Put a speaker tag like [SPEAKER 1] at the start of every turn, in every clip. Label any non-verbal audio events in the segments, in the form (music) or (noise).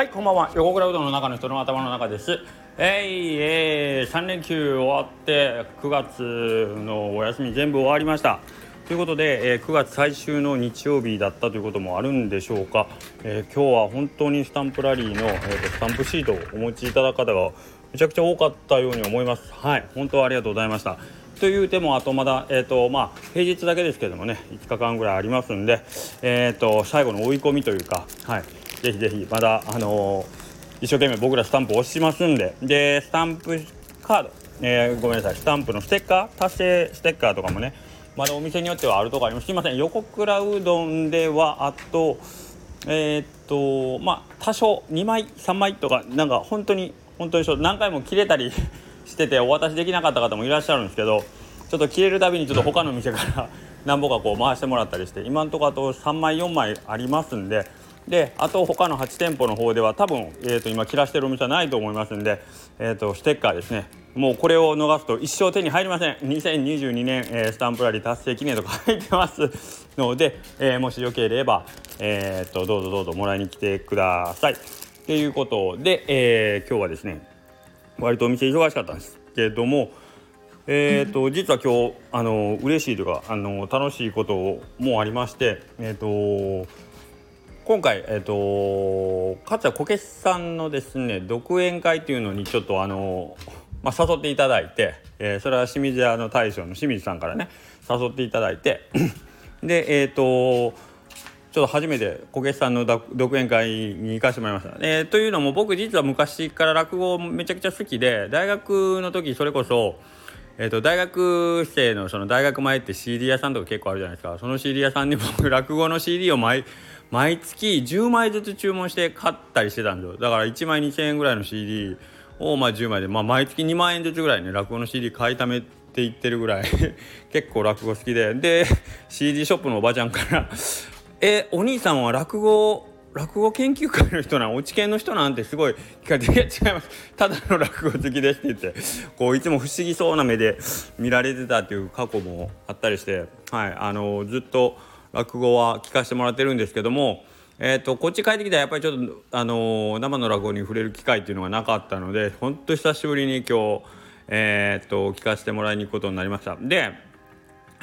[SPEAKER 1] はいこんばんは。横倉うどんの中の人の頭の中です。えい、えー、3連休終わって9月のお休み全部終わりました。ということで、えー、9月最終の日曜日だったということもあるんでしょうか、えー、今日は本当にスタンプラリーの、えーと、スタンプシートをお持ちいただく方がめちゃくちゃ多かったように思います。はい本当ありがとうございました。というてもあとまだ、えーとまあ、平日だけですけどもね5日間ぐらいありますんで、えーと最後の追い込みというか、はい、ぜひぜひまだあのー、一生懸命僕らスタンプ押しますんで。でスタンプカード、えー、ごめんなさい。スタンプのステッカー達成ステッカーとかもねまだお店によってはあるとかあります。すいません。横倉うどんではあとえー、っとまあ多少2枚3枚とかなんか本当に本当に何回も切れたり (laughs) しててお渡しできなかった方もいらっしゃるんですけどちょっと切れるたびにちょっと他の店から (laughs) 何本かこう回してもらったりして今んとこあと3枚4枚ありますんでであと他の8店舗の方では多分、えーと、今切らしてるお店はないと思いますんで、えーと、ステッカーですね。もうこれを逃すと一生手に入りません。2022年、えー、スタンプラリー達成記念とか入ってます。ので、えー、もしよければ、えーと、どうぞどうぞもらいに来てください。ということで、えー、今日はですね割とお店忙しかったんですけれどもえーと、実は今日あの嬉しいというかあの楽しいこともありましてえっ、ー、と今回、えーと、勝谷こけしさんのですね独演会っていうのにちょっとあの、まあ、誘っていただいて、えー、それは清水屋の大将の清水さんからね誘っていただいて (clears throat) でえっ、ー、とちょっと初めてこけしさんの独演会に行かせてもらいました。えー、というのも僕実は昔から落語めちゃくちゃ好きで大学の時それこそえーと、大学生のその大学前って CD 屋さんとか結構あるじゃないですかその CD 屋さんに僕 (laughs) 落語の CD を毎毎月10枚ずつ注文して買ったりしてたんですよ。だから1枚2000円ぐらいの CD をまあ10枚で、まあ、毎月2万円ずつぐらいね落語の CD 買いためていってるぐらい。(laughs) 結構落語好きで。で CD ショップのおばちゃんから「(laughs) えお兄さんは落語落語研究会の人なん？落ち研の人なんてすごい聞かれて「(laughs) いや違います。ただの落語好きです」って言って。こういつも不思議そうな目で見られてたっていう過去もあったりして、はい、あのずっと。落語は聞かせてもらってるんですけども、えーと、こっち帰ってきたらやっぱりちょっと、あのー、生の落語に触れる機会っていうのがなかったのでほんと久しぶりに今日、えーと、聞かせてもらいに行くことになりました。で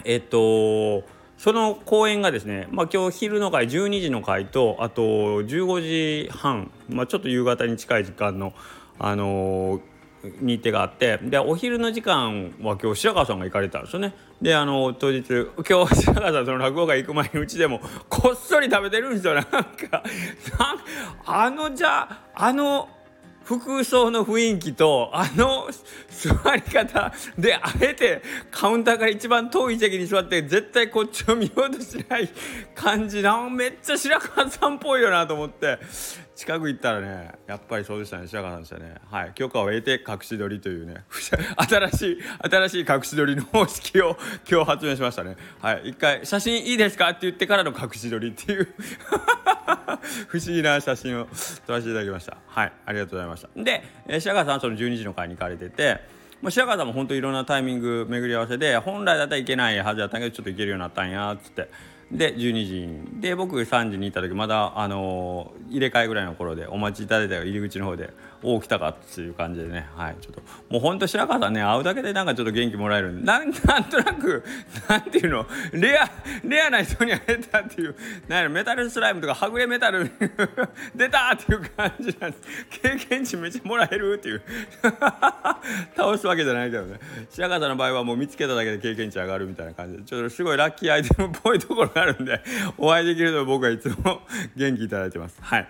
[SPEAKER 1] えっ、ー、とその公演がですね、まあ、今日昼の回12時の回とあと15時半、まあ、ちょっと夕方に近い時間の、あのー日程があってでお昼の時間は今日白川さんが行かれたんですよね。であの当日今日白川さんその落語会行く前にうちでもこっそり食べてるんですよ。なんかあのじゃああの服装の雰囲気とあの座り方であえてカウンターから一番遠い席に座って絶対こっちを見ようとしない感じ。なめっちゃ白川さんっぽいよなと思って。近く行ったらねやっぱりそうでしたね白川さんでしたね。はい。許可を得て隠し撮りというね。(laughs) 新しい新しい隠し撮りの方式を (laughs) 今日発明しましたね。はい。一回写真いいですか？って言ってからの隠し撮りっていう。(laughs) 不思議な写真を撮らせていただきました。はい。ありがとうございました。で、白川さんその12時の会に行かれてて白川さんも本当いろんなタイミング巡り合わせで本来だったらいけないはずだったけどちょっと行けるようになったんやっつって。で12時で僕3時に行った時まだあのー、入れ替えぐらいの頃でお待ちいただいた入り口の方でお来たかっていう感じでねはいちょっともうほんと白川さんね会うだけでなんかちょっと元気もらえるなん (laughs) なんとなくなんていうのレアレアな人に会えたっていうなんやメタルスライムとかはぐれメタル (laughs) 出たっていう感じなんです。経験値めっちゃもらえるっていう (laughs) 倒すわけじゃないけどね。白川さんの場合はもう見つけただけで経験値上がるみたいな感じでちょっとすごいラッキーアイテムっぽいところがあるんでお会いできると僕はいつも元気いただいてます。はい。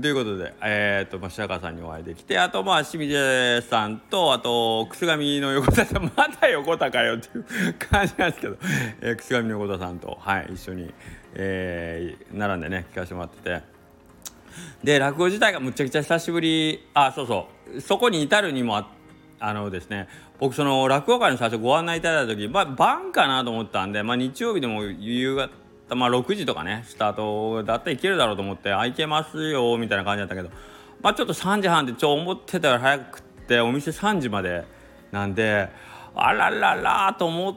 [SPEAKER 1] ということで、えーとまあ、白川さんにお会いできてあとまあ清水さんとあと楠上の横田さんまた横田かよっていう感じなんですけど、えー、楠上の横田さんと、はい、一緒に、えー、並んでね聞かせてもらってて。で落語自体がむちゃくちゃ久しぶりあそうそう。そこに至るにもああのですね僕その落語会の最初ご案内いただいた時、まあ、晩かなと思ったんで、まあ、日曜日でも夕方まあ6時とかねスタートだったらいけるだろうと思って「あいけますよ」みたいな感じだったけどまあちょっと3時半ってちょ思ってたより早くってお店3時までなんであらららと思っ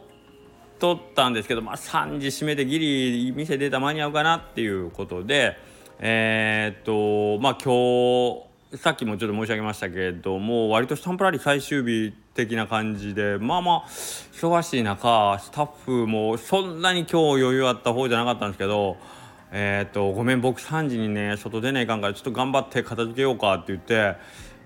[SPEAKER 1] とったんですけどまあ3時閉めてギリ店出た間に合うかなっていうことで。えー、っとまあ今日さっきもちょっと申し上げましたけれども割とスタンプラリー最終日的な感じでまあまあ忙しい中スタッフもそんなに今日余裕あった方じゃなかったんですけどえー、とごめん僕3時にね外出ないかんからちょっと頑張って片付けようかって言って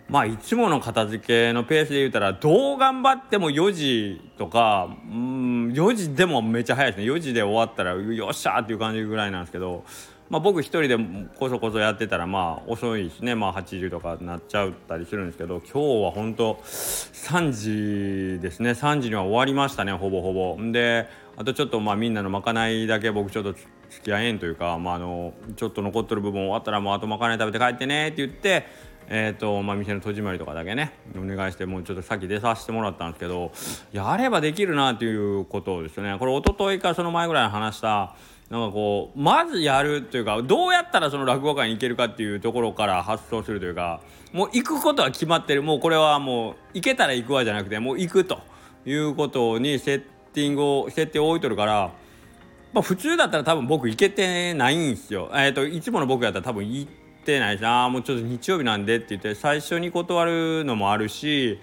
[SPEAKER 1] まあいつもの片付けのペースで言うたらどう頑張っても4時とかうん4時でもめっちゃ早いですね4時で終わったらよっしゃーっていう感じぐらいなんですけど。まあ、僕一人でこそこそやってたらまあ遅いしね、まあ、8時とかなっちゃったりするんですけど今日は本当3時ですね。3時には終わりましたねほぼほぼ。であとちょっとまあみんなのまかないだけ僕ちょっと付き合えんというか、まあ、あのちょっと残ってる部分終わったらもうあとまかない食べて帰ってねって言ってえーとまあ、店の戸締まりとかだけねお願いしてもうちょっと先出させてもらったんですけどやればできるなっていうことですよね。これ一昨日かその前ぐらい話したなんかこうまずやるというかどうやったらその落語会に行けるかっていうところから発想するというかもう行くことは決まってるもうこれはもう行けたら行くわじゃなくてもう行くということにセッティングを設定を置いとるから。まあ、普通だったら多分僕行けてないんですよ。えーと、いつもの僕やったら多分行ってないしああもうちょっと日曜日なんでって言って最初に断るのもあるし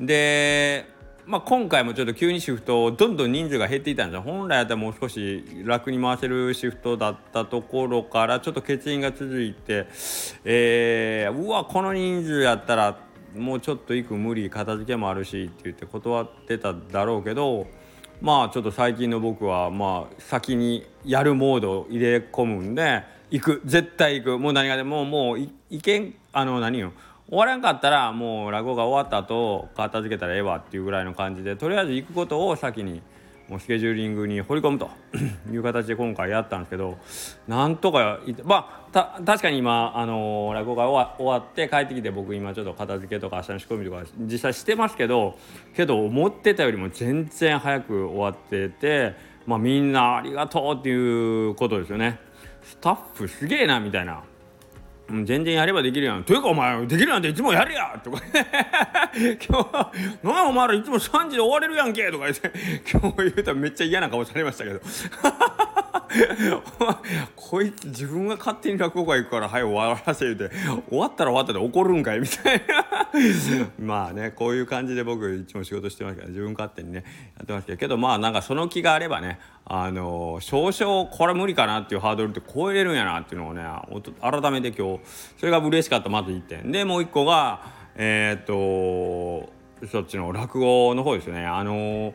[SPEAKER 1] でまあ、今回もちょっと急にシフトをどんどん人数が減っていたんですよ本来やったらもう少し楽に回せるシフトだったところからちょっと欠員が続いて、えー、うわこの人数やったらもうちょっと行く無理片付けもあるしって言って断ってただろうけどまあちょっと最近の僕はまあ先にやるモードを入れ込むんで行く絶対行く。もう何がでももういけんあの何よ終わらんかったらもう落語が終わった後片付けたらええわっていうぐらいの感じでとりあえず行くことを先にもうスケジューリングに放り込むと (coughs) いう形で今回やったんですけどなんとかまあ確かに今、あのー、落語が終わって帰ってきて僕今ちょっと片付けとか明日の仕込みとか実際してますけどけど思ってたよりも全然早く終わってて、まあ、みんなありがとうっていうことですよね。スタッフすげえなみたいな。うん、全然やればできるやん。というかお前、できるなんていつもやるやとか (laughs) 今日は、なんお前らいつも3時で終われるやんけとか言って、今日言うたらめっちゃ嫌な顔されましたけど。(laughs) こいつ自分が勝手に落語会行くからはい終わらせ言うて終わったら終わったで怒るんかいみたいな (laughs) まあねこういう感じで僕いつも仕事してますから自分勝手にねやってますけどまあなんかその気があればねあの少々これ無理かなっていうハードルって超えれるんやなっていうのをね改めて今日それが嬉しかったまず1点。でもう1個がえー、っとそっちの落語の方ですよね。あの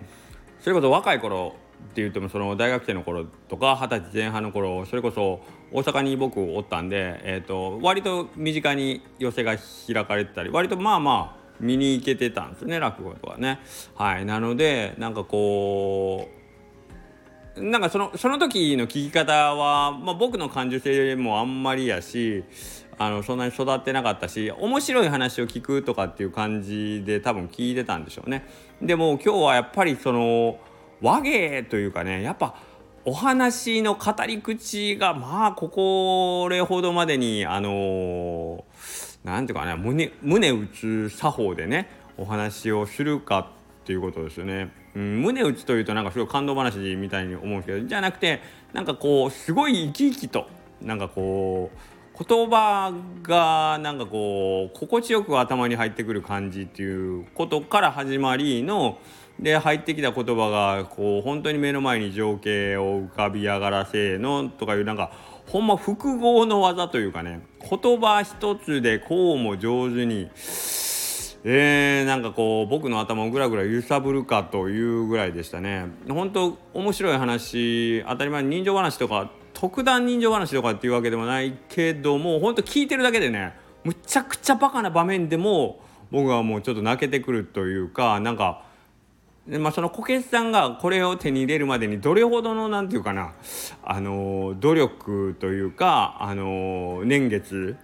[SPEAKER 1] それこそ若い頃って言ってもその大学生の頃とか二十歳前半の頃それこそ大阪に僕おったんで、えーと、割と身近に寄席が開かれてたり割とまあまあ見に行けてたんですね落語とかね。はいなのでなんかこうなんかそのその時の聞き方は、まあ、僕の感受性もあんまりやしあのそんなに育ってなかったし面白い話を聞くとかっていう感じで多分聞いてたんでしょうね。でも今日はやっぱりその和芸というかねやっぱお話の語り口がまあここれほどまでにあの何、ていうかね胸胸打つ作法でねお話をするかっていうことですよね。うん、胸打つというとなんかすごい感動話みたいに思うんですけどじゃなくてなんかこうすごい生き生きとなんかこう言葉がなんかこう心地よく頭に入ってくる感じっていうことから始まりので入ってきた言葉がこう本当に目の前に情景を浮かび上がらせのとかいうなんかほんま複合の技というかね言葉一つでこうも上手にえー、なんかこう僕の頭をぐらぐら揺さぶるかというぐらいでしたね。本当面白い話当たり前人情話とか特段人情話とかっていうわけでもないけども本当聞いてるだけでねむちゃくちゃバカな場面でも僕はもうちょっと泣けてくるというかなんかでまあ、そのこけしさんがこれを手に入れるまでにどれほどの何て言うかなあの努力というかあの年月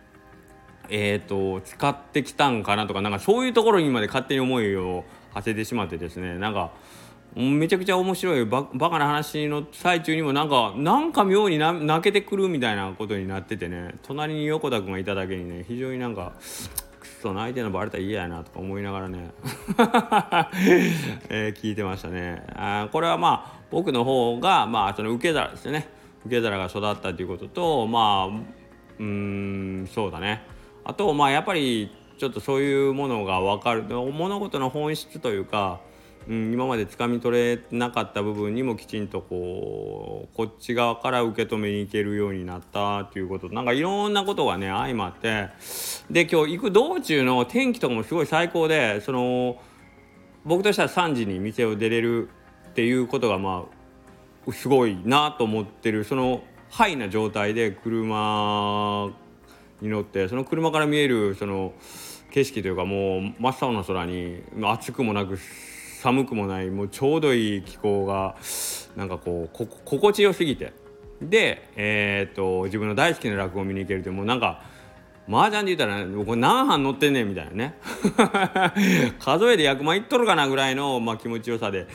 [SPEAKER 1] えーと、使ってきたんかなとかなんかそういうところにまで勝手に思いを馳せてしまってですねなんかめちゃくちゃ面白いバカな話の最中にもなんかなんか妙に泣けてくるみたいなことになっててね隣に横田君がいただけにね非常になんかその相手のバレたら嫌やなとか思いながらね。(laughs) えー、聞いてましたね。あこれはまあ僕の方がまあその受け皿ですよね。受け皿が育ったということとまあうんそうだね。あとまあやっぱりちょっとそういうものが分かる物事の本質というか、うん、今までつかみ取れなかった部分にもきちんとこうこっち側から受け止めに行けるようになったっていうこと。なんかいろんなことがね相まって。で今日行く道中の天気とかもすごい最高でその僕としては3時に店を出れるっていうことがまあすごいなと思ってるそのハイな状態で車に乗ってその車から見えるその景色というかもう真っ青な空に暑くもなく寒くもないもうちょうどいい気候がなんかこう心地よすぎて。で、えー、っと自分の大好きな落語を見に行けるってもうなんか麻雀で言ったら、ね、これ何班乗ってんねんみたいなね。(laughs) 数えで100万いっとるかなぐらいの、まあ、気持ちよさで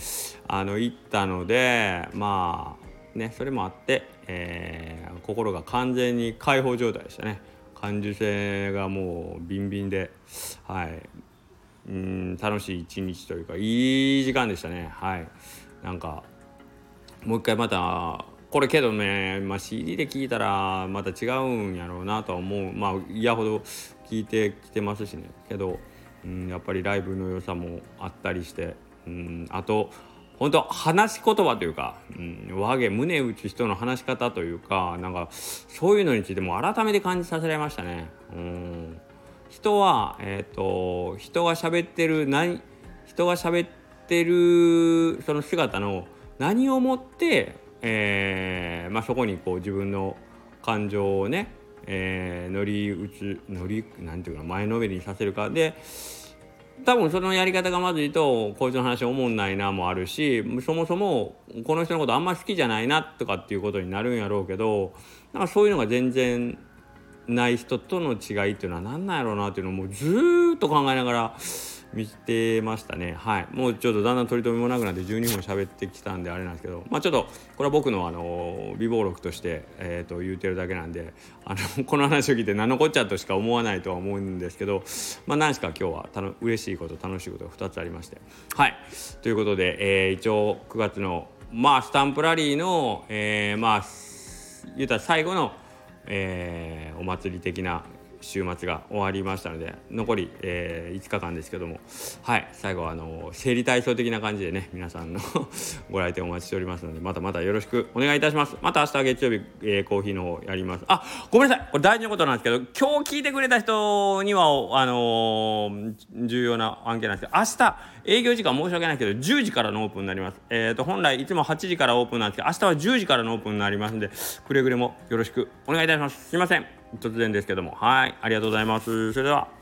[SPEAKER 1] あの行ったのでまあねそれもあって、えー、心が完全に解放状態でしたね。感受性がもうビンビンではい。うん楽しい一日というかいい時間でしたね。はい。なんかもう一回またこれけどね、まあ、CD で聴いたらまた違うんやろうなとは思う。まあ嫌ほど聞いてきてますしね。けど、うん、やっぱりライブの良さもあったりして、うん、あと本当話し言葉というか、うん、和げ胸打つ人の話し方というかなんかそういうのについても改めて感じさせられましたね。うん。人は、えーと、人が喋ってる何人が喋ってるその姿の何をもって、えーまあ、そこにこう自分の感情をね、えー、乗り移乗りなんていうか前のめりにさせるか。で多分そのやり方がまずいとこいつの話おもんないなもあるしそもそもこの人のことあんま好きじゃないなとかっていうことになるんやろうけどなんかそういうのが全然ない人との違いっていうのは何なんやろうなっていうのをもうずっと考えながら (sighs) 見てましたね。はい。もうちょっとだんだん取り留めもなくなって12分喋ってきたんであれなんですけど。まあちょっとこれは僕のあの美貌録として、えー、と言うてるだけなんであの (laughs) この話を聞いて何のこっちゃとしか思わないとは思うんですけどまあ何しか今日はたの嬉しいこと楽しいことが2つありまして。はい。ということで、えー、一応9月のまあスタンプラリーの、えー、まあ言うたら最後の、えー、お祭り的な週末が終わりましたので残り、えー、5日間ですけどもはい最後はあの生理体操的な感じでね皆さんの (laughs) ご来店お待ちしておりますのでまたまたよろしくお願いいたします。また明日月曜日、えー、コーヒーの方やります。あごめんなさい。これ大事なことなんですけど今日聞いてくれた人にはあのー、重要な案件なんですけど明日営業時間申し訳ないけど10時からのオープンになります。えっ、ー、と本来いつも8時からオープンなんですけど明日は10時からのオープンになりますんでくれぐれもよろしくお願いいたします。すいません。突然ですけども。はい。ありがとうございます。それでは。